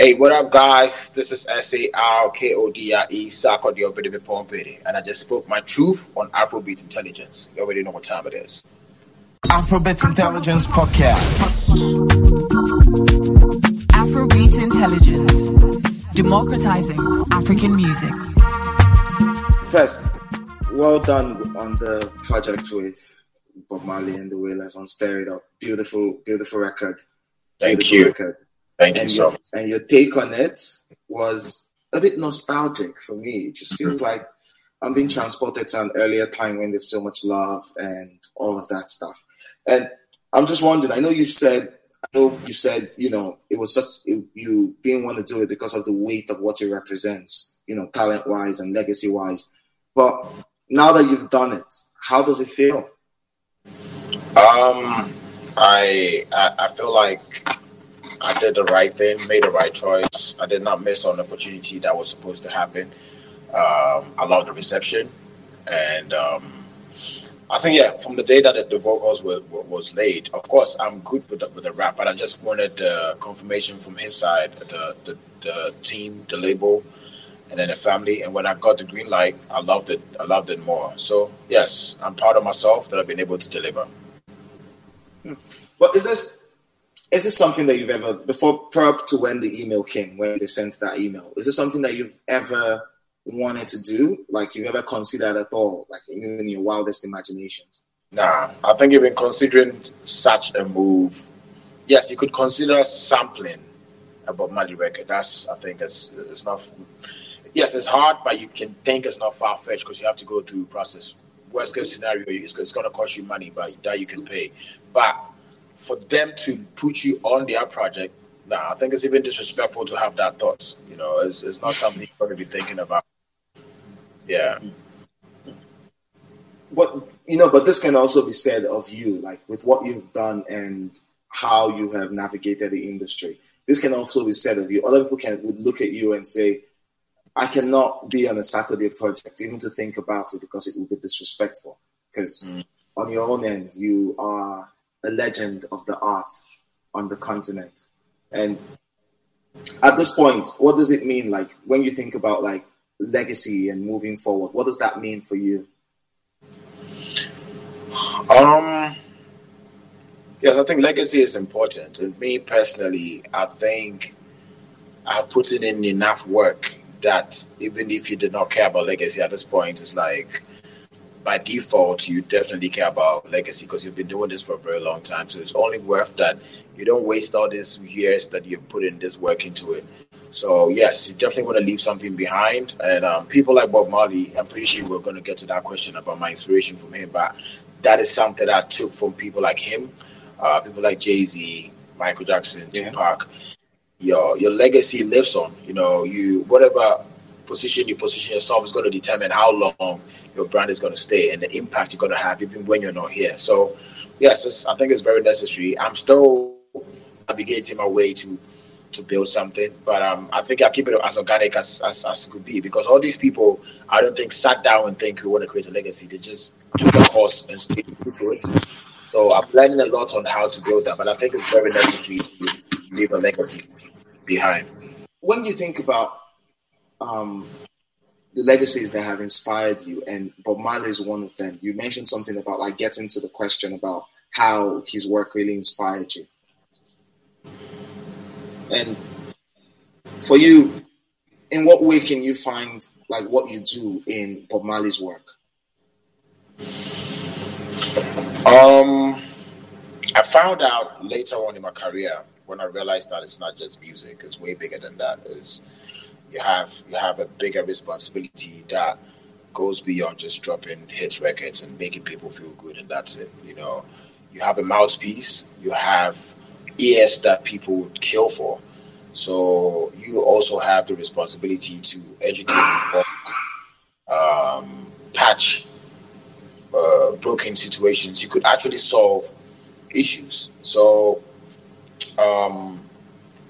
Hey, what up, guys? This is S A R K O D R E Sarkodie Obidi Pompidi, and I just spoke my truth on Afrobeat Intelligence. You already know what time it is. Afrobeat Intelligence Podcast. Afrobeat Intelligence, democratizing African music. First, well done on the project with Bob Marley and the Wailers on Stir It Up. Beautiful, beautiful record. Thank Beautiful you. record. Thank you and so your, much. and your take on it was a bit nostalgic for me. It just feels like I'm being transported to an earlier time when there's so much love and all of that stuff. And I'm just wondering. I know you said, I know you said, you know, it was such it, you didn't want to do it because of the weight of what it represents, you know, talent wise and legacy wise. But now that you've done it, how does it feel? Um, I, I I feel like I did the right thing, made the right choice. I did not miss on the opportunity that was supposed to happen. Um, I love the reception, and um, I think yeah, from the day that the, the vocals were, were, was laid, of course I'm good with the, with the rap, but I just wanted the confirmation from his side, the, the the team, the label, and then the family. And when I got the green light, I loved it. I loved it more. So yes, I'm proud of myself that I've been able to deliver. But is this is this something that you've ever before prior to when the email came, when they sent that email, is this something that you've ever wanted to do? Like you've ever considered at all, like even in your wildest imaginations? Nah, I think even considering such a move, yes, you could consider sampling a Bob Marley record. That's I think it's it's not. Yes, it's hard, but you can think it's not far fetched because you have to go through process. Worst case scenario, it's going to cost you money, but that you can pay. But for them to put you on their project, nah, I think it's even disrespectful to have that thoughts. You know, it's, it's not something you're going to be thinking about. Yeah. But you know, but this can also be said of you, like with what you've done and how you have navigated the industry. This can also be said of you. Other people can would look at you and say, I cannot be on a Sarkodie project, even to think about it because it would be disrespectful. Because mm. on your own end, you are a legend of the art on the continent. And at this point, what does it mean? Like when you think about like legacy and moving forward, what does that mean for you? Um. Yes, I think legacy is important. And me personally, I think I have put in enough work that even if you did not care about legacy at this point, it's like by default you definitely care about legacy because you've been doing this for a very long time. So it's only worth that you don't waste all these years that you've put in this work into it. So yes, you definitely want to leave something behind. And um, people like Bob Marley, I'm pretty sure we're going to get to that question about my inspiration from him, but that is something that I took from people like him, uh, people like Jay Z, Michael Jackson, Yeah. Tupac. Your your legacy lives on. You know, you whatever position you position yourself is going to determine how long your brand is going to stay and the impact you're going to have even when you're not here. So yes, I think it's very necessary. I'm still navigating my way to to build something, but um, I think I keep it as organic as, as as could be because all these people, I don't think sat down and think we want to create a legacy. They just took a course and stayed to it. So I'm learning a lot on how to build that, but I think it's very necessary to leave a legacy behind. when you think about um, the legacies that have inspired you, and Bob Marley is one of them, you mentioned something about like getting to the question about how his work really inspired you. And for you, in what way can you find like what you do in Bob Marley's work? Um, I found out later on in my career when I realized that it's not just music; it's way bigger than that. Is you have you have a bigger responsibility that goes beyond just dropping hit records and making people feel good, and that's it. You know, you have a mouthpiece, you have ears that people would kill for. So you also have the responsibility to educate, um, patch uh, broken situations, you could actually solve issues. So um,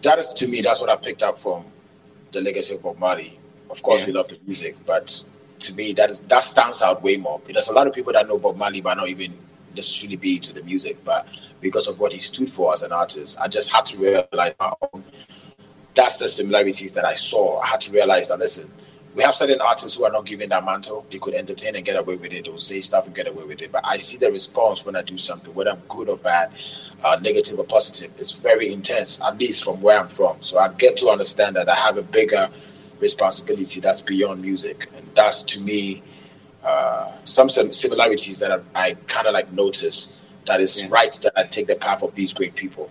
that is to me, that's what I picked up from the legacy of Bob Marley. Of course, Yeah. we love the music, but to me, that is that stands out way more. There's a lot of people that know Bob Marley, but not even necessarily be to the music. But because of what he stood for as an artist, I just had to realize my own that's the similarities that I saw. I had to realize that listen, we have certain artists who are not given that mantle. They could entertain and get away with it. They'll say stuff and get away with it. But I see the response when I do something, whether good or bad, uh, negative or positive. It's very intense, at least from where I'm from. So I get to understand that I have a bigger responsibility that's beyond music, and that's to me uh, some similarities that I, I kind of like notice. That is yeah. right that I take the path of these great people.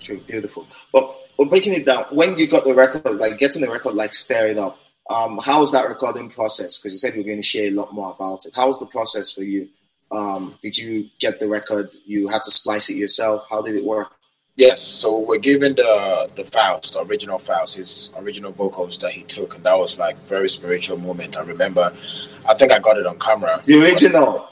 True, beautiful. But well, breaking it down, when you got the record, like getting the record, like stir it up um, how was that recording process? Because you said you were going to share a lot more about it. How was the process for you? Um, did you get the record? You had to splice it yourself. How did it work? Yes, so we're given the the files, the original files, his original vocals that he took, and that was like very spiritual moment. I remember, I think I got it on camera. The original.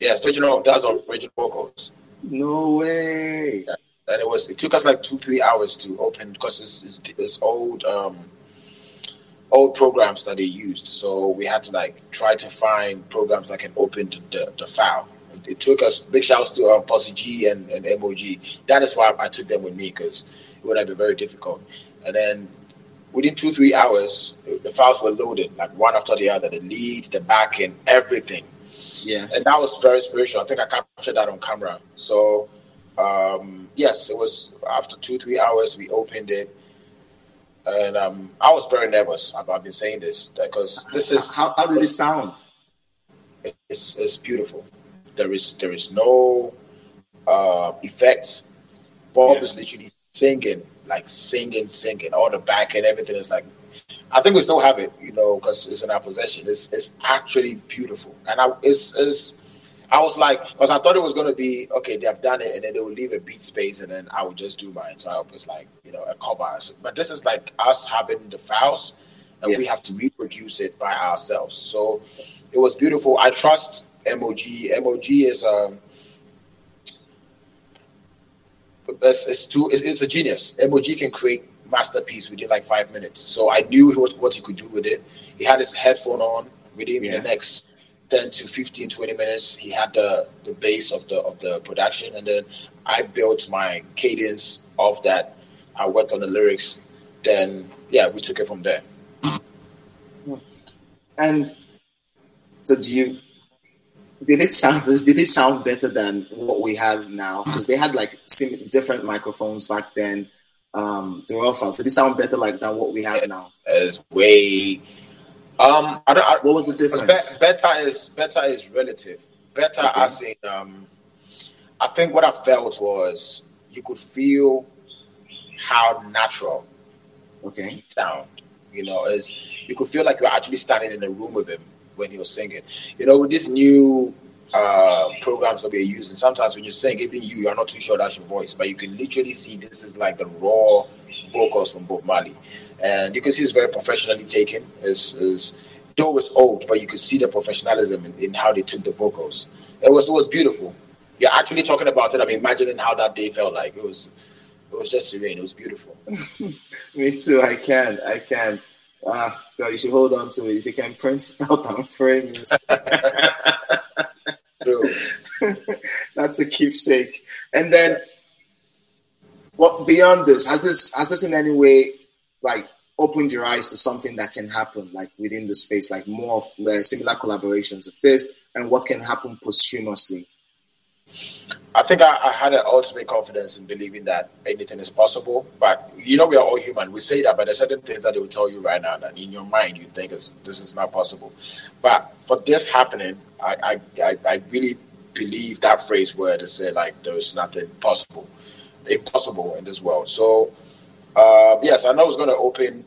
Yes, original. That's original vocals. No way. Yeah. And it was. It took us like two, three hours to open because it's, it's, it's old. Um, old programs that they used. So we had to like try to find programs that can open the, the, the file. It, it, took us big shouts to um, Possigee and, and MOG. That is why I took them with me because it would have been very difficult. And then within two three hours, the files were loaded like one after the other, the lead, the back end, everything. Yeah, and that was very spiritual. I think I captured that on camera. So um, yes, it was after two three hours we opened it and um, I was very nervous. I've, I've been saying this because this is how, how did it sound? It's, it's beautiful. There is there is no uh, effects. Bob yeah. is literally singing, like singing, singing. All the back and everything is like. I think we still have it, you know, because it's in our possession. It's it's actually beautiful, and I it's it's I was like, because I thought it was going to be okay. They have done it, and then they will leave a beat space, and then I would just do mine. So I was like, you know, a cover. But this is like us having the files, and yeah. we have to reproduce it by ourselves. So it was beautiful. I trust MOG. MOG is um, it's, it's too it's, it's a genius. MOG can create masterpiece within like five minutes. So I knew what, what he could do with it. He had his headphone on within yeah. the next 10 to 15 20 minutes he had the the base of the of the production. And then i built my cadence of that. I worked on the lyrics. Then yeah we took it from there. And so do you did it sound did it sound better than what we have now? Because they had like different microphones back then um the raw files did it sound better like than what we have now? It's way um, I don't. I, what was the difference? Be, better is better is relative. Better, okay. as in, um, I think what I felt was you could feel how natural okay he sound. You know, as you could feel like you're actually standing in the room with him when he was singing. You know, with these new uh, programs that we're using, sometimes when you're singing, even you, you're not too sure that's your voice, but you can literally see this is like the raw vocals from Bob Marley, and you can see it's very professionally taken. Is is though it's old, but you can see the professionalism in, in, how they took the vocals. It was it was beautiful. You're actually talking about it. I'm imagining how that day felt like. It was it was just serene. It was beautiful. Me too. I can. I can. Ah, God, you should hold on to it. If you can print out and frame it. That's a keepsake. And then what beyond this has this has this in any way like opened your eyes to something that can happen like within the space like more uh, similar collaborations of this and what can happen posthumously I think I, I, had an ultimate confidence in believing that anything is possible. But you know, we are all human. We say that, but there's certain things that they will tell you right now that in your mind you think this is not possible. But for this happening, I, I, I really believe that phrase where they say like there is nothing possible impossible in this world. So, uh, yes, I know it's going to open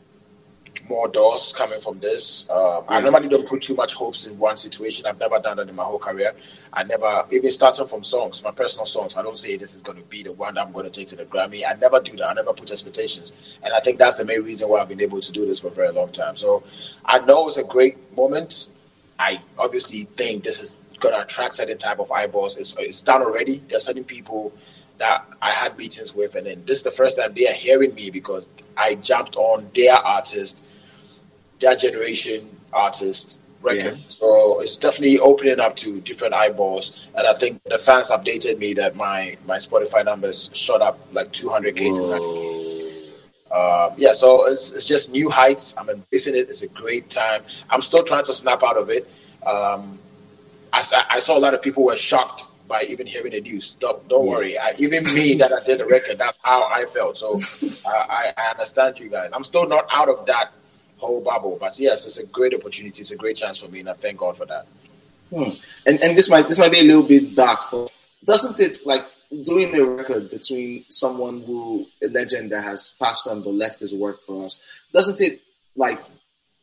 more doors coming from this. Um, I normally don't put too much hopes in one situation. I've never done that in my whole career. I never, even starting from songs, my personal songs, I don't say this is going to be the one that I'm going to take to the Grammy. I never do that. I never put expectations. And I think that's the main reason why I've been able to do this for a very long time. So I know it's a great moment. I obviously think this is going to attract certain type of eyeballs. It's, it's done already. There's certain people that I had meetings with, and then this is the first time they are hearing me because I jumped on their artist, their generation artist record. Yeah. So it's definitely opening up to different eyeballs, and I think the fans updated me that my my Spotify numbers shot up like 200k. um, yeah, so it's, it's just new heights. I'm embracing it. It's a great time. I'm still trying to snap out of it. Um, I, I saw a lot of people were shocked by even hearing the news. Don't, don't yes. worry. I, even me that I did the record, that's how I felt. So I, I understand you guys. I'm still not out of that whole bubble, but yes, it's a great opportunity. It's a great chance for me, and I thank God for that. Hmm. And and this might this might be a little bit dark, but doesn't it like doing a record between someone who a legend that has passed on but left his work for us? Doesn't it like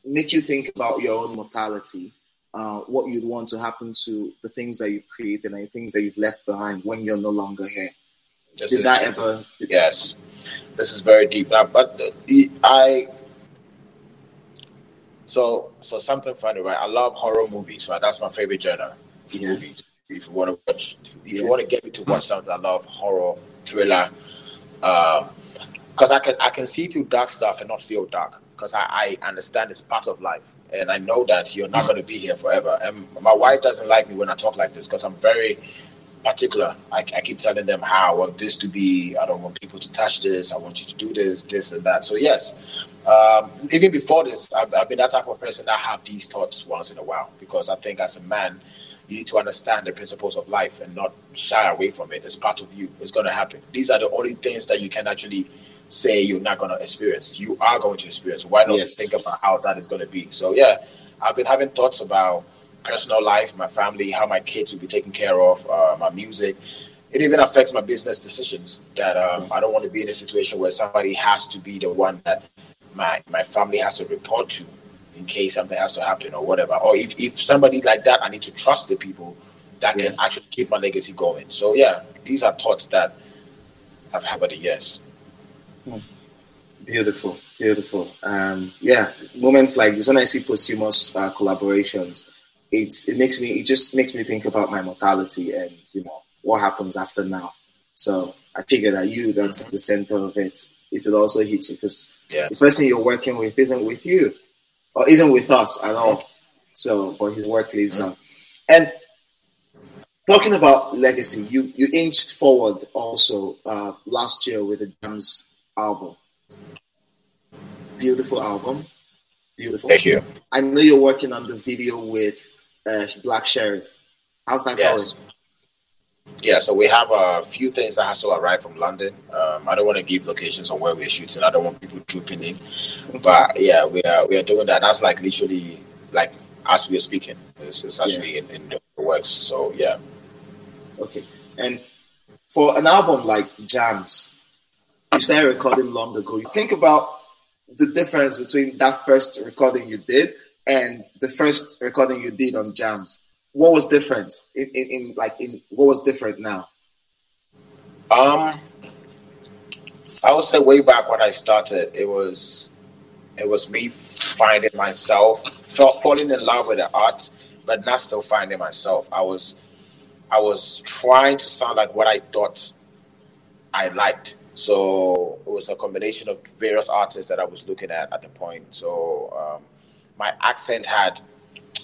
make you think about your own mortality? Uh, what you'd want to happen to the things that you've created and the things that you've left behind when you're no longer here. This Did that ever? Yes, this is very deep. Now, but the, I so so something funny, right? I love horror movies, right? That's my favorite genre. Yeah. Movies. If you want to watch, if yeah. you want to get me to watch something, I love horror, thriller. Um, because I can I can see through dark stuff and not feel dark because I, I understand it's part of life and I know that you're not going to be here forever. And my wife doesn't like me when I talk like this because I'm very particular. I, I, keep telling them how I want this to be. I don't want people to touch this. I want you to do this, this, and that. So yes, um, even before this, I've, I've, been that type of person that have these thoughts once in a while because I think as a man, you need to understand the principles of life and not shy away from it. It's part of you. It's going to happen. These are the only things that you can actually say you're not going to experience. You are going to experience. Why not yes. think about how that is going to be? So yeah, I've been having thoughts about personal life, my family, how my kids will be taken care of, uh, my music. It even affects my business decisions. That um, I don't want to be in a situation where somebody has to be the one that my my family has to report to in case something has to happen or whatever. Or if, if somebody like that, I need to trust the people that yeah. can actually keep my legacy going. So yeah, these are thoughts that I've had over the years. Beautiful, beautiful. Um, yeah, moments like this when I see posthumous uh, collaborations, it's it makes me it just makes me think about my mortality and you know what happens after now. So I figure that you that's the center of it. It will also hit you because yeah. the person you're working with isn't with you or isn't with us at all. So, but his work lives mm-hmm. on. And talking about legacy, you you inched forward also uh, last year with the JAMZ album. Beautiful album. Beautiful. Thank you. I know you're working on the video with uh, Black Sherif. How's that yes. going? Yeah, so we have a few things that has to arrive from London. Um, I don't want to give locations on where we're shooting. I don't want people trooping in, but yeah, we are we are doing that. That's like literally like as we are speaking. It's, it's actually yeah. in, in, the works. So yeah. Okay, and for an album like JAMZ, you started recording long ago. You think about the difference between that first recording you did and the first recording you did on JAMZ. What was different in, in, in like in what was different now? Um, I would say way back when I started, it was it was me finding myself, falling in love with the art, but not still finding myself. I was I was trying to sound like what I thought I liked so it was a combination of various artists that I was looking at at the point. So um, my accent had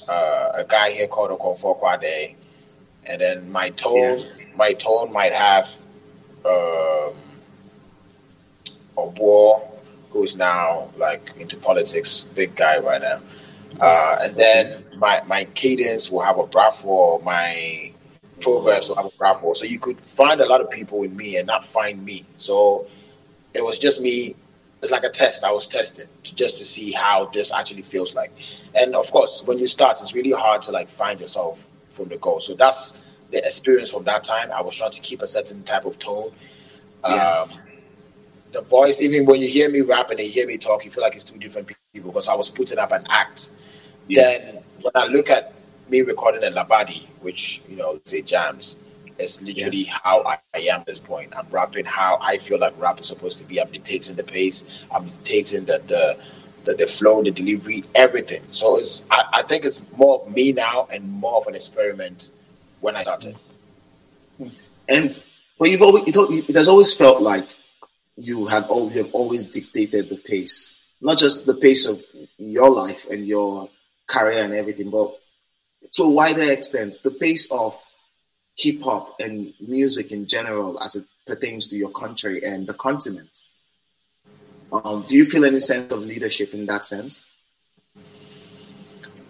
uh, a guy here called Okomfo Kwaadee, and then my tone, yeah. my tone might have um, Obour, who's now like into politics, big guy right now. Uh, and then my my cadence will have Obrafour, my proverbs of Obrafour. So you could find a lot of people in me and not find me. So it was just me. It's like a test. I was testing to, just to see how this actually feels like. And of course, when you start, it's really hard to like find yourself from the goal. So that's the experience from that time. I was trying to keep a certain type of tone. Yeah. Um, the voice, even when you hear me rapping and you hear me talk, you feel like it's two different people because I was putting up an act. Yeah. Then when I look at me recording a Labadi, which you know, say JAMZ, is literally yes. how I, I, am at this point. I'm rapping how I feel like rap is supposed to be. I'm dictating the pace. I'm dictating the the the, the flow, the delivery, everything. So it's I, I, think it's more of me now and more of an experiment when I started. Hmm. And well, you've always it has always felt like you had all you have always dictated the pace, not just the pace of your life and your career and everything, but to a wider extent, the pace of hip hop and music in general as it pertains to your country and the continent? Um, do you feel any sense of leadership in that sense?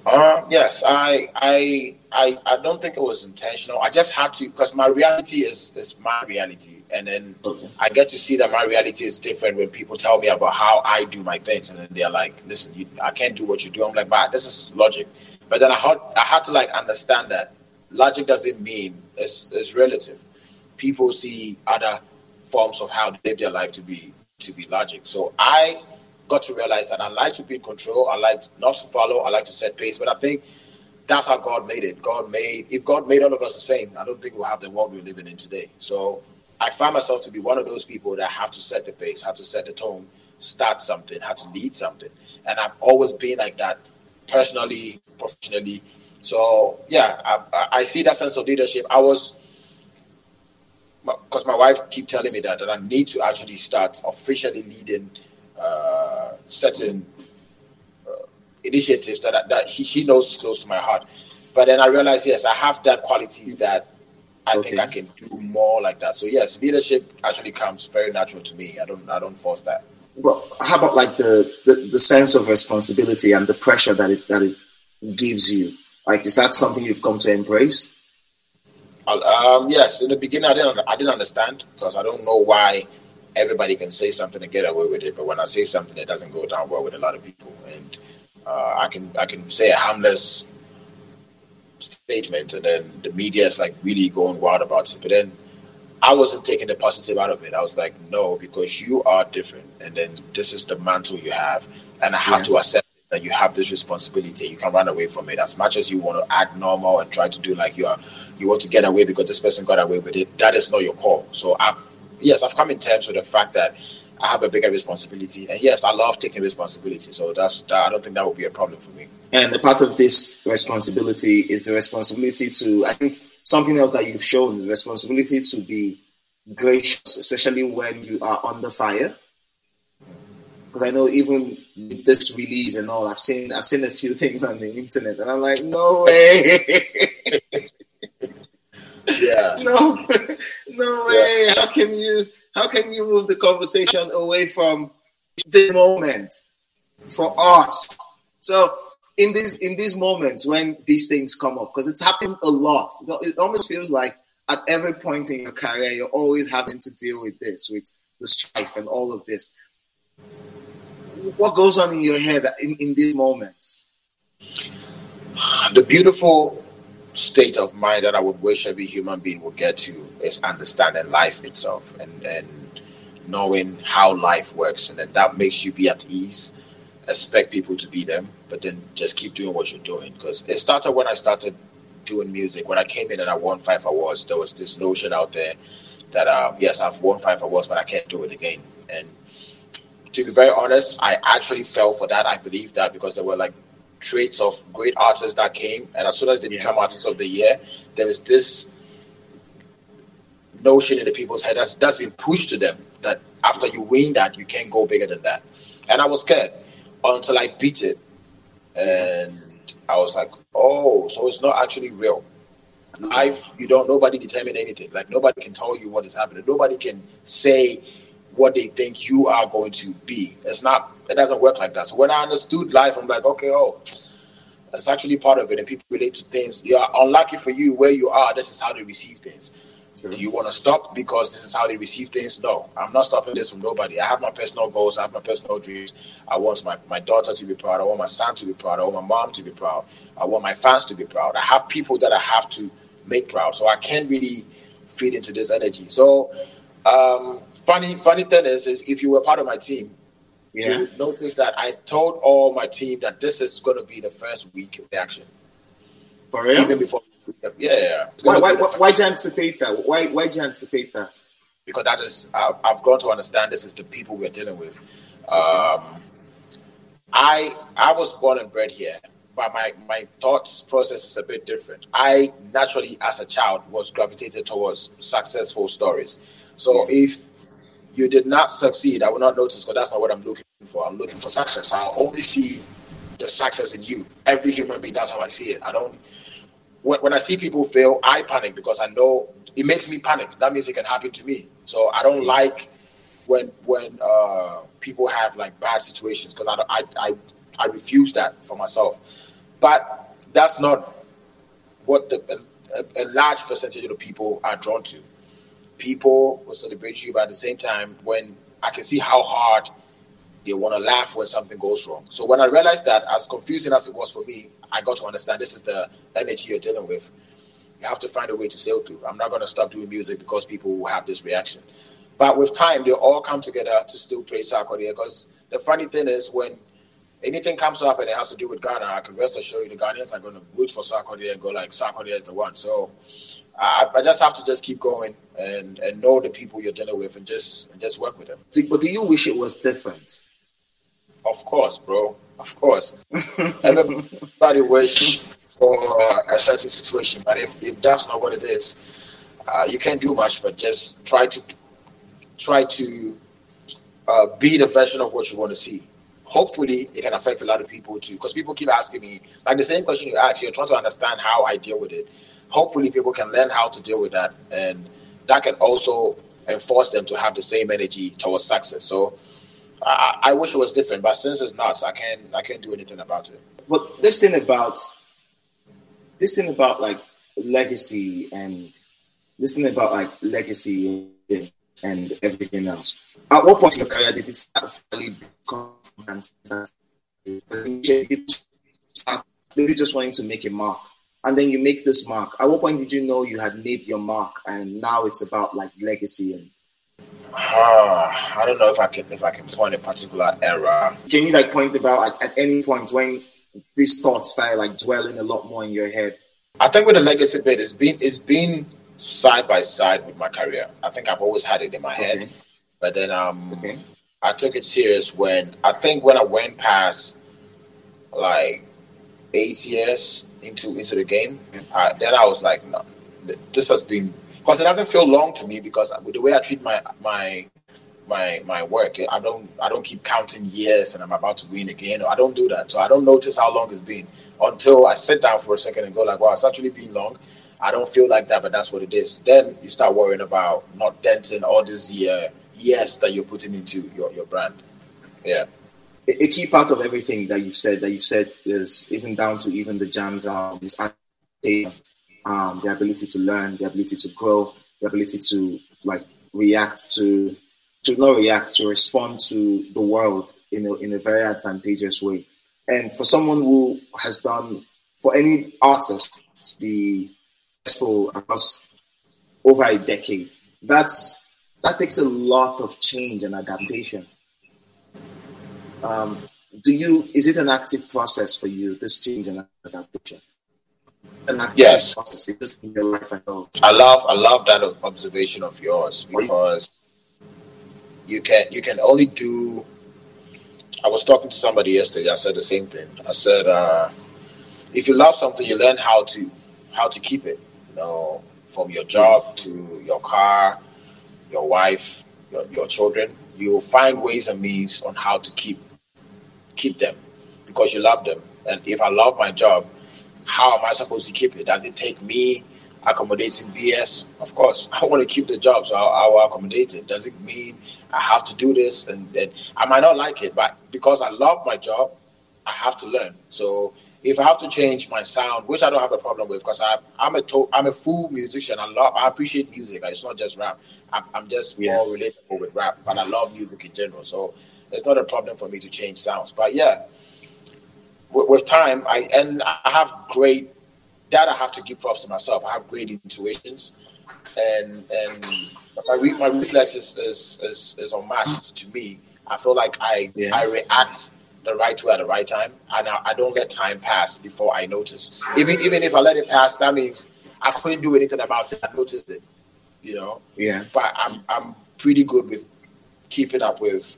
Uh, yes, I, I, I, I don't think it was intentional. I just had to because my reality is is my reality, and then Okay. I get to see that my reality is different when people tell me about how I do my things, and then they're like, "Listen, you, I can't do what you do." I'm like, "But this is logic." But then I had I had to like understand that logic doesn't mean it's, it's relative. People see other forms of how they live their life to be to be logic. So I got to realize that I like to be in control. I like not to follow. I like to set pace. But I think that's how God made it. God made if God made all of us the same, I don't think we'll have the world we're living in today. So I find myself to be one of those people that have to set the pace, have to set the tone, start something, have to lead something. And I've always been like that personally, professionally. So yeah, I, I- see that sense of leadership. I was because my wife keep telling me that that I need to actually start officially leading uh, certain uh, initiatives that that he, he knows is close to my heart. But then I realized, yes, I have that qualities that I think I can do more like that. So yes, leadership actually comes very natural to me. I don't I don't force that. Well, how about like the, the the sense of responsibility and the pressure that it that it gives you? Like, is that something you've come to embrace? Um, yes, in the beginning I didn't I didn't understand because I don't know why everybody can say something and get away with it, but when I say something, it doesn't go down well with a lot of people, and uh, I can I can say a harmless statement, and then the media is like really going wild about it, but then. I wasn't taking the positive out of it. I was like, no, because you are different, and then this is the mantle you have, and I have Yeah. to accept that you have this responsibility. You can run away from it as much as you want to act normal and try to do like you are. You want to get away because this person got away with it. That is not your call. So I've yes, I've come in terms with the fact that I have a bigger responsibility, and yes, I love taking responsibility. So that's that, I don't think that would be a problem for me. And the part of this responsibility is the responsibility to, I think, something else that you've shown is responsibility to be gracious, especially when you are under fire. Because I know even with this release and all, I've seen I've seen a few things on the internet, and I'm like, no way, Yeah. no, no way. How can you how can you move the conversation away from this moment for us? So in these in these moments when these things come up, because it's happened a lot, it almost feels like at every point in your career, you're always having to deal with this, with the strife and all of this. What goes on in your head in, in these moments? the beautiful state of mind that I would wish every human being would get to is understanding life itself and, and knowing how life works. And then that makes you be at ease, expect people to be them, but then just keep doing what you're doing. Because it started when I started doing music. When I came in and I won five awards, there was this notion out there that, um, yes, I've won five awards, but I can't do it again. And to be very honest, I actually fell for that. I believe that because there were like traits of great artists that came, and as soon as they become artists of the year, there was this notion in the people's head that's that's been pushed to them that after you win that you can't go bigger than that. And I was scared until I beat it, and I was like, oh, so it's not actually real. Life, you don't. Nobody determine anything. Like nobody can tell you what is happening. Nobody can say what they think you are going to be. It's not. It doesn't work like that. So when I understood life, I'm like, okay, oh, that's actually part of it. And people relate to things. You are unlucky for you where you are. This is how they receive things. Do you want to stop because this is how they receive things? No, I'm not stopping this from nobody. I have my personal goals. I have my personal dreams. I want my, my daughter to be proud. I want my son to be proud. I want my mom to be proud. I want my fans to be proud. I have people that I have to make proud. So I can't really feed into this energy. So um, funny, funny thing is, is if you were part of my team, you would notice that I told all my team that this is going to be the first week reaction, For real? even before. Yeah, yeah. Why, why, why, why did you anticipate that? Why, why did you anticipate that? because that is I, I've grown to understand this is the people we're dealing with. Um, I I was born and bred here, but my my thoughts process is a bit different. I naturally, as a child, was gravitated towards successful stories. So if you did not succeed, I will not notice because that's not what I'm looking for. I'm looking for success. I'll only see the success in you. Every human being, that's how I see it. I don't when, when I see people fail, I panic because I know it makes me panic. That means it can happen to me. So I don't like when when uh, people have like bad situations because I, I I I refuse that for myself. But that's not what the a, a large percentage of the people are drawn to. People will celebrate you, but at the same time, when I can see how hard they want to laugh when something goes wrong. So when I realized that, as confusing as it was for me, I got to understand this is the energy you're dealing with. You have to find a way to sail through. I'm not going to stop doing music because people will have this reaction. But with time, they all come together to still praise Sarkodie. Because the funny thing is, when anything comes up and it has to do with Ghana, I can rest assure you the Ghanaians are going to root for Sarkodie and go like Sarkodie is the one. So I, I, just have to just keep going and and know the people you're dealing with and just and just work with them. But do you wish it was different? Of course, bro. Of course. Everybody wish for a certain situation, but if, if that's not what it is, uh, you can't do much. But just try to try to uh, be the version of what you want to see. Hopefully, it can affect a lot of people too. Because people keep asking me, like the same question you asked, you're trying to understand how I deal with it. Hopefully, people can learn how to deal with that, and that can also enforce them to have the same energy towards success. So, I, I wish it was different, but since it's not, I can't I can't do anything about it. But this thing about this thing about like legacy and this thing about like legacy and, everything else. At what point in your career did it start finally maybe just wanting to make a mark? And then you make this mark. At what point did you know you had made your mark and now it's about like legacy and uh, I don't know if I can if I can point a particular era. Can you like point about like, at any point when these thoughts start like dwelling a lot more in your head? I think with the legacy bit, it's been it's been side by side with my career. I think I've always had it in my head, okay. but then um, okay. I took it serious when I think when I went past like eight years into into the game, uh, then I was like, no, this has been because it doesn't feel long to me because with the way I treat my my my my work, I don't I don't keep counting years and I'm about to win again. I don't do that, so I don't notice how long it's been until I sit down for a second and go like, wow, it's actually been long. I don't feel like that, but that's what it is. Then you start worrying about not denting all this year years that you're putting into your, your brand. Yeah. A key part of everything that you've said that you've said is even down to even the JAMZ albums, um, the ability to learn, the ability to grow, the ability to like react to, to not react, to respond to the world in a, in a very advantageous way. And for someone who has done, for any artist to be successful across over a decade, that's that takes a lot of change and adaptation. Um, do you? Is it an active process for you? This change and adaptation yes. I love I love that observation of yours because you can you can only do. I was talking to somebody yesterday. I said the same thing. I said, uh, if you love something, you learn how to how to keep it. You know, from your job to your car, your wife, your, your children. you'll find ways and means on how to keep keep them because you love them. And if I love my job, how am I supposed to keep it? Does it take me accommodating BS? Of course, I want to keep the job, so I'll, I'll accommodate it. Does it mean I have to do this? And then I might not like it, but because I love my job, I have to learn. So if I have to change my sound, which I don't have a problem with, because I'm a to- I'm a full musician. I love, I appreciate music. It's not just rap. I'm, I'm just yeah. more relatable with rap, but I love music in general. So it's not a problem for me to change sounds. But yeah, with, with time, I and I have great that I have to give props to myself. I have great intuitions, and and my re, my reflex is, is is, is unmatched to me. I feel like I yeah. I react the right way at the right time, and I, I, don't let time pass before I notice. Even even if I let it pass, that means I couldn't do anything about it. I noticed it, you know. Yeah. But I'm I'm pretty good with keeping up with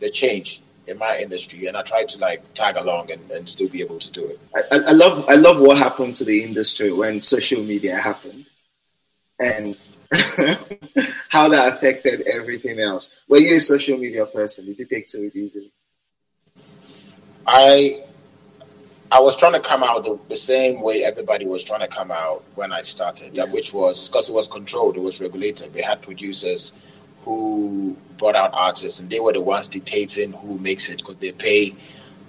the change in my industry, and I try to like tag along and, and still be able to do it. I, I love I love what happened to the industry when social media happened, and how that affected everything else. Were you a social media person? Did you take to it easily? I I was trying to come out the, the, same way everybody was trying to come out when I started, yeah. which was because it was controlled, it was regulated. We had producers who brought out artists, and they were the ones dictating who makes it because they pay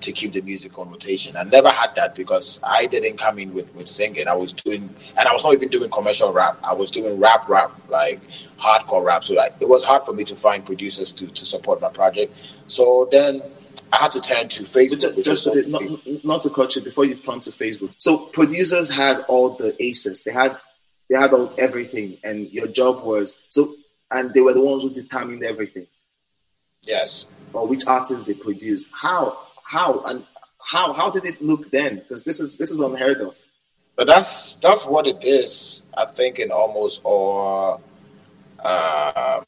to keep the music on rotation. I never had that because I didn't come in with, with singing. I was doing, and I was not even doing commercial rap. I was doing rap, rap, like hardcore rap. So like, it was hard for me to find producers to, to support my project. So then I had to turn to Facebook. Just, just not, not to cut you before you turn to Facebook. So producers had all the aces. They had they had all everything, and your job was so, and they were the ones who determined everything. Yes. Or which artists they produced. How how and how how did it look then? Because this is this is unheard of. But that's that's what it is. I think in almost all uh,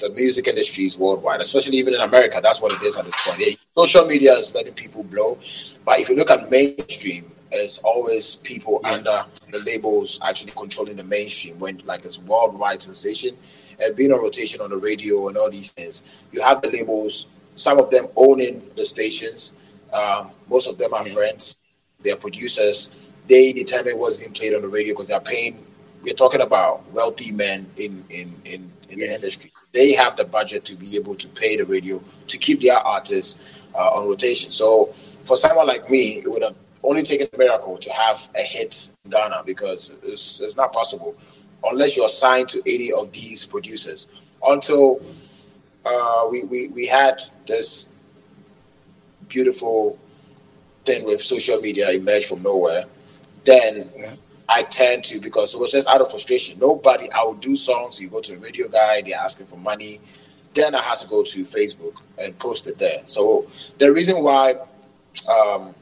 the music industries worldwide, especially even in America, that's what it is at this point. Social media is letting people blow, but if you look at mainstream, it's always people yeah. under the labels actually controlling the mainstream when like it's worldwide sensation and being on rotation on the radio and all these things. You have the labels some of them owning the stations. Um, most of them are friends. They're producers. They determine what's being played on the radio because they're paying. We're talking about wealthy men in in in, in yeah. the industry. They have the budget to be able to pay the radio to keep their artists uh, on rotation. So for someone like me, it would have only taken a miracle to have a hit in Ghana because it's, it's not possible unless you're signed to any of these producers. Until uh, we, we, we had this beautiful thing with social media emerge from nowhere, then yeah. I tend to because it was just out of frustration. Nobody, I would do songs. You go to a radio guy, they're asking for money. Then I had to go to Facebook and post it there. So the reason why um,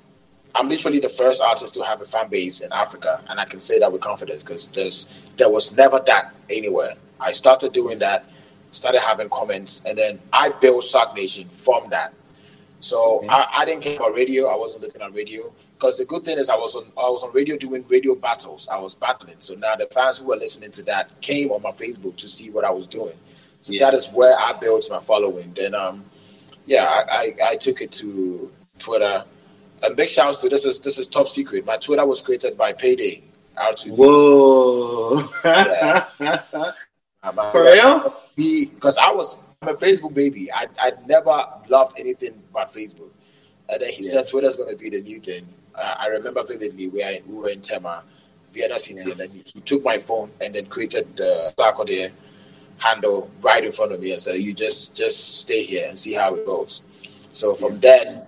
I'm literally the first artist to have a fan base in Africa, and I can say that with confidence because there's there was never that anywhere. I started doing that started having comments, and then I built Sark Nation from that. So okay. I, I, didn't care about radio. I wasn't looking at radio because the good thing is I was on I was on radio doing radio battles. I was battling. So now the fans who were listening to that came on my Facebook to see what I was doing. So yeah. that is where I built my following. Then um yeah, I, I, I took it to Twitter. And big shout out to this is this is top secret. My Twitter was created by Paedae. R2. Whoa. Yeah. For real? He because I was I'm a Facebook baby. I I never loved anything but Facebook. And then he yeah. said Twitter's gonna be the new thing. Uh, I remember vividly where we were in Tema, Vienna City, yeah. and then he, took my phone and then created the Sarkodie handle right in front of me and said, "You just just stay here and see how it goes." So from then,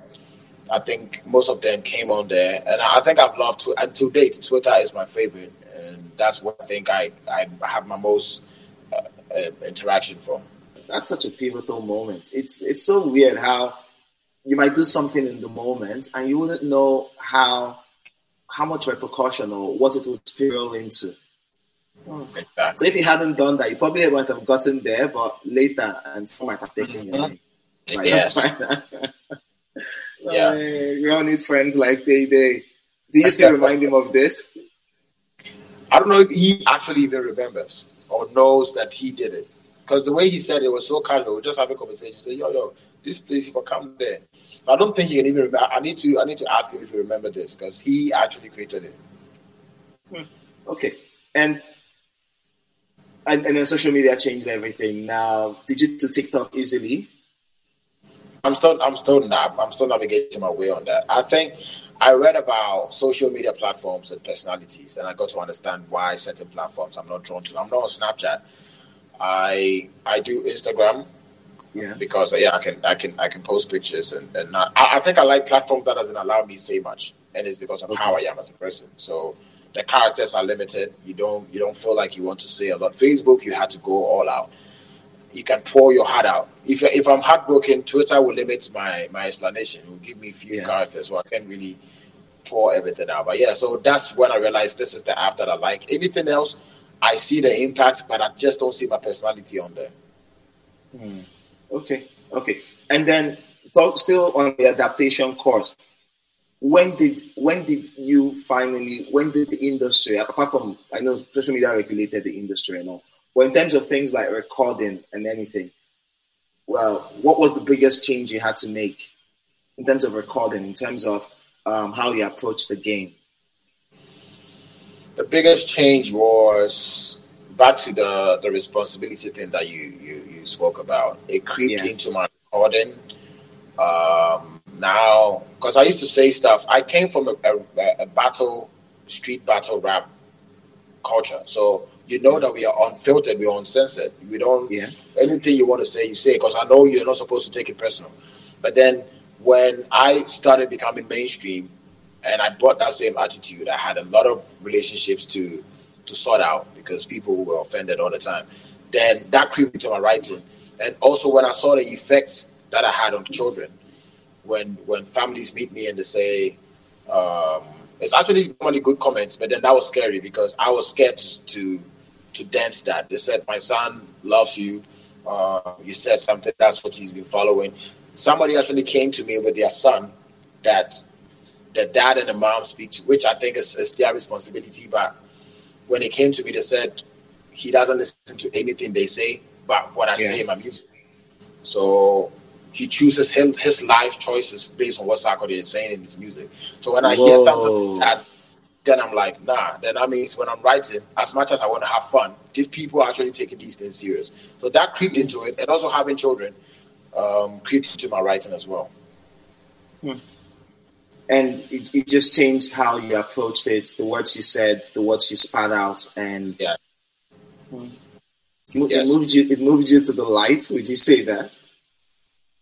I think most of them came on there, and I think I've loved Twitter. And to date, Twitter is my favorite, and that's what I think I I have my most uh, interaction from. That's such a pivotal moment. It's it's so weird how you might do something in the moment and you wouldn't know how how much repercussion or what it would spiral into. Exactly. So if you hadn't done that, you probably might have gotten there, but later, and some might have taken mm-hmm. your name. Right? Yes. yeah. we all need friends like Paedae. Do you still remind him of this? I don't know if he actually even remembers or knows that he did it. Because the way he said it was so casual, We just having a conversation. Say, yo, yo, this place, if I come there, I don't think he can even remember. I need to, I need to ask him if he remember this because he actually created it. Hmm. Okay, and, and and then social media changed everything. Now, digital TikTok easily. I'm still, I'm still not, I'm still navigating my way on that. I think I read about social media platforms and personalities, and I got to understand why certain platforms I'm not drawn to. I'm not on Snapchat. I I do Instagram. Yeah. Because yeah, I can I can I can post pictures and and not, I, I, think I like platforms that doesn't allow me to say much, and it's because of okay. how I am as a person. So the characters are limited. You don't you don't feel like you want to say a lot. Facebook, you had to go all out you can pour your heart out. If if I'm heartbroken, Twitter will limit my my explanation. It will give me few yeah. characters, so I can't really pour everything out. But yeah, so that's when I realized this is the app that I like. Anything else, I see the impact, but I just don't see my personality on there. Hmm. Okay, okay, and then talk still on the adaptation course. When did when did you finally when did the industry apart from I know social media regulated the industry and all well, in terms of things like recording and anything, well, what was the biggest change you had to make in terms of recording, in terms of um, how you approach the game? The biggest change was back to the the responsibility thing that you you, you spoke about. It creeped Yeah. into my recording. Um, now, because I used to say stuff. I came from a, a, a battle, street battle rap culture. So you know that we are unfiltered, we are uncensored. We don't Yeah. anything you want to say, you say. Because I know you're not supposed to take it personal. But then when I started becoming mainstream, and I brought that same attitude, I had a lot of relationships to to sort out because people were offended all the time. Then that creeped into my writing, and also when I saw the effects that I had on children, when when families meet me and they say, um, it's actually normally good comments, but then that was scary because I was scared to to, to dent that. They said, "My son loves you." Uh, you said something. That's what he's been following. Somebody actually came to me with their son that the dad and the mom speak to, which I think is, is their responsibility. But when it came to me, they said he doesn't listen to anything they say, but what I say Yeah. in my music. So he chooses his, his life choices based on what Sarkodie is saying in his music. So when I hear something like that, then I'm like, nah. Then that means when I'm writing, as much as I want to have fun, these people are actually taking these things serious. So that creeped into it, and also having children um, creeped into my writing as well. and it, it just changed how you approached it, the words you said, the words you spat out, and Yeah. Hmm. it, Yes. it moved you. It moved you to the light. Would you say that?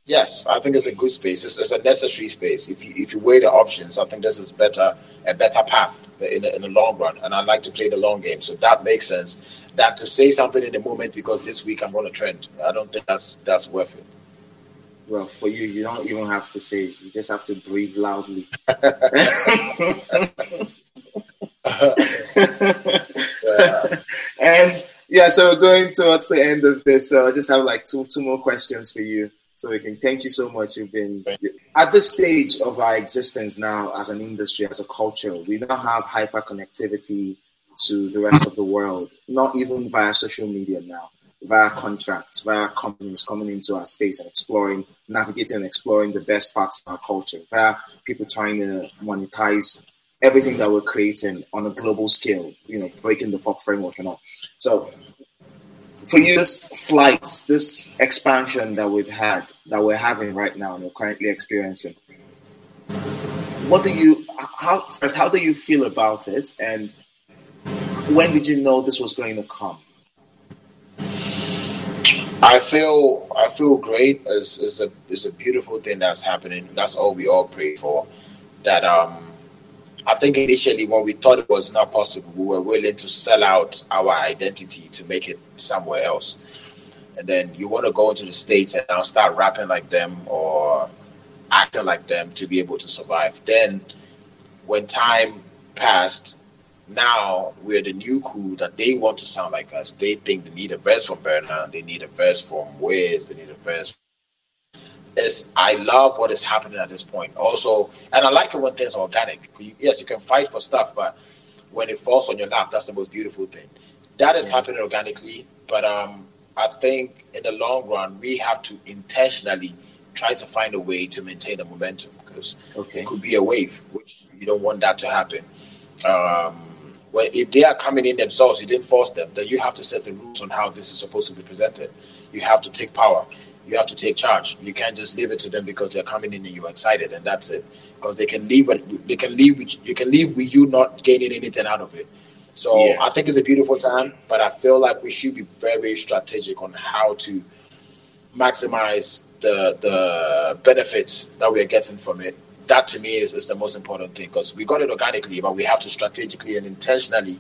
Yes, I think it's a good space. It's, it's a necessary space. If you if you weigh the options, I think this is better a better path in the, in the long run. And I like to play the long game, so that makes sense. That to say something in the moment because this week I'm on a trend, I don't think that's that's worth it. Well, for you, you don't even have to say. You just have to breathe loudly. Yeah. and yeah, so we're going towards the end of this. So I just have like two two more questions for you, so we can thank you so much. You've been at this stage of our existence now as an industry, as a culture. We now have hyper connectivity to the rest of the world, not even via social media now, via contracts, via companies coming into our space and exploring, navigating and exploring the best parts of our culture, via people trying to monetize everything that we're creating on a global scale, you know, breaking the pop framework and all. So for you, this flight, this expansion that we've had, that we're having right now and we're currently experiencing, what do you how first how do you feel about it and when did you know this was going to come? I feel I feel great. It's, it's a it's a beautiful thing that's happening. That's all we all pray for. That um, I think initially when we thought it was not possible, we were willing to sell out our identity to make it somewhere else. And then you want to go into the states and now start rapping like them or acting like them to be able to survive. Then when time passed, now we're the new crew that they want to sound like us. They think they need a verse from Burna, they need a verse from Wiz, they need a verse. It's, I love what is happening at this point. Also, and I like it when things are organic. Yes, you can fight for stuff, but when it falls on your lap, that's the most beautiful thing. That is happening organically, but um, I think in the long run, we have to intentionally try to find a way to maintain the momentum because Okay. it could be a wave, which you don't want that to happen. Um, well, if they are coming in themselves, you didn't force them. Then you have to set the rules on how this is supposed to be presented. You have to take power. You have to take charge. You can't just leave it to them because they're coming in and you're excited, and that's it. Because they can leave, with, they can leave. With, you can leave with you not gaining anything out of it. So Yeah. I think it's a beautiful time, but I feel like we should be very strategic on how to maximize the the benefits that we're getting from it. That to me is, is the most important thing because we got it organically, but we have to strategically and intentionally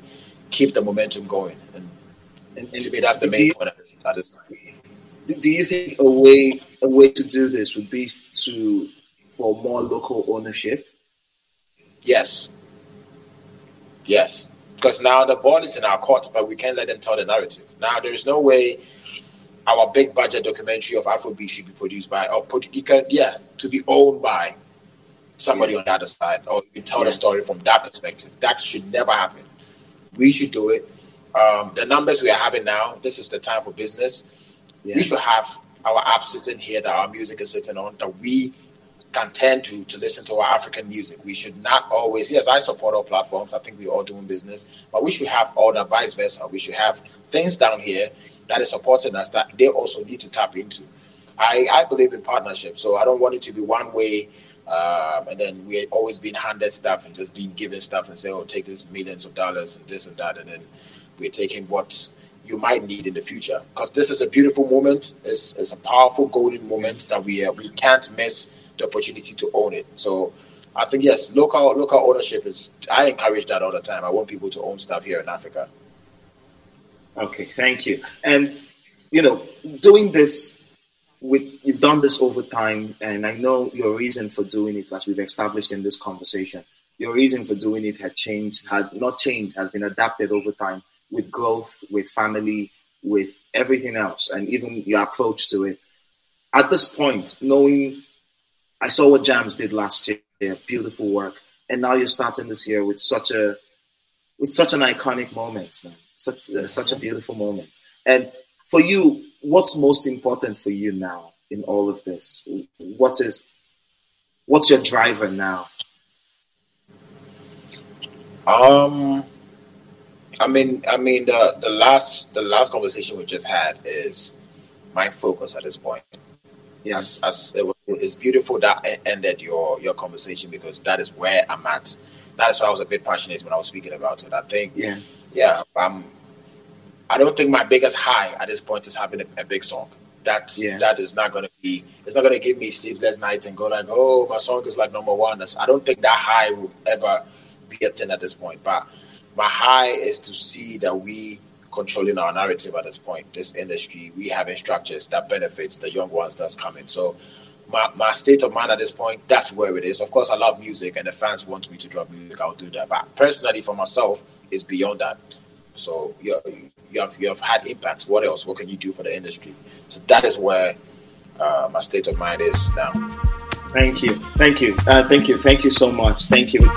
keep the momentum going. And And, and to me, that's the main you- point at this, at this time. Do you think a way a way to do this would be to for more local ownership? Yes. Yes. Because now the ball is in our court, but we can't let them tell the narrative. Now there is no way our big budget documentary of Afrobeat should be produced by or put it can yeah, to be owned by somebody on the other side or you tell Yeah. the story from that perspective. That should never happen. We should do it. Um, the numbers we are having now, this is the time for business. Yeah. We should have our app sitting here that our music is sitting on, that we can tend to to listen to our African music. We should not always. Yes, I support all platforms. I think we're all doing business, but we should have all the vice versa. We should have things down here that is supporting us that they also need to tap into. I I believe in partnership, so I don't want it to be one way. Um, and then we're always being handed stuff and just being given stuff and say, "Oh, take this millions of dollars and this and that," and then we're taking what you might need in the future because this is a beautiful moment. It's, it's a powerful golden moment that we uh, we can't miss the opportunity to own it. So I think yes, local local ownership is. I encourage that all the time. I want people to own stuff here in Africa. Okay, thank you. And you know, doing this with you've done this over time, and I know your reason for doing it, as we've established in this conversation, your reason for doing it had changed, had not changed, has been adapted over time with growth, with family, with everything else, and even your approach to it. At this point, knowing I saw what JAMZ did last year, beautiful work, and now you're starting this year with such a with such an iconic moment, man. Such uh, such a beautiful moment. And for you, what's most important for you now in all of this? What is what's your driver now? Um I mean, I mean the the last the last conversation we just had is my focus at this point. Yes, as, as it was, it's beautiful that ended your your conversation because that is where I'm at. That is why I was a bit passionate when I was speaking about it. I think, yeah, yeah, um, I don't think my biggest high at this point is having a, a big song. That yeah. that is not going to be. It's not going to give me sleepless nights and go like, oh, my song is like number one. That's, I don't think that high will ever be a thing at this point. But my high is to see that we controlling our narrative at this point. This industry, we having structures that benefits the young ones that's coming. So my, my state of mind at this point, that's where it is. Of course, I love music, and the fans want me to drop music. I'll do that. But personally, for myself, it's beyond that. So you you have you have had impact. What else? What can you do for the industry? So that is where uh, my state of mind is now. Thank you, thank you, uh, thank you, thank you so much. Thank you.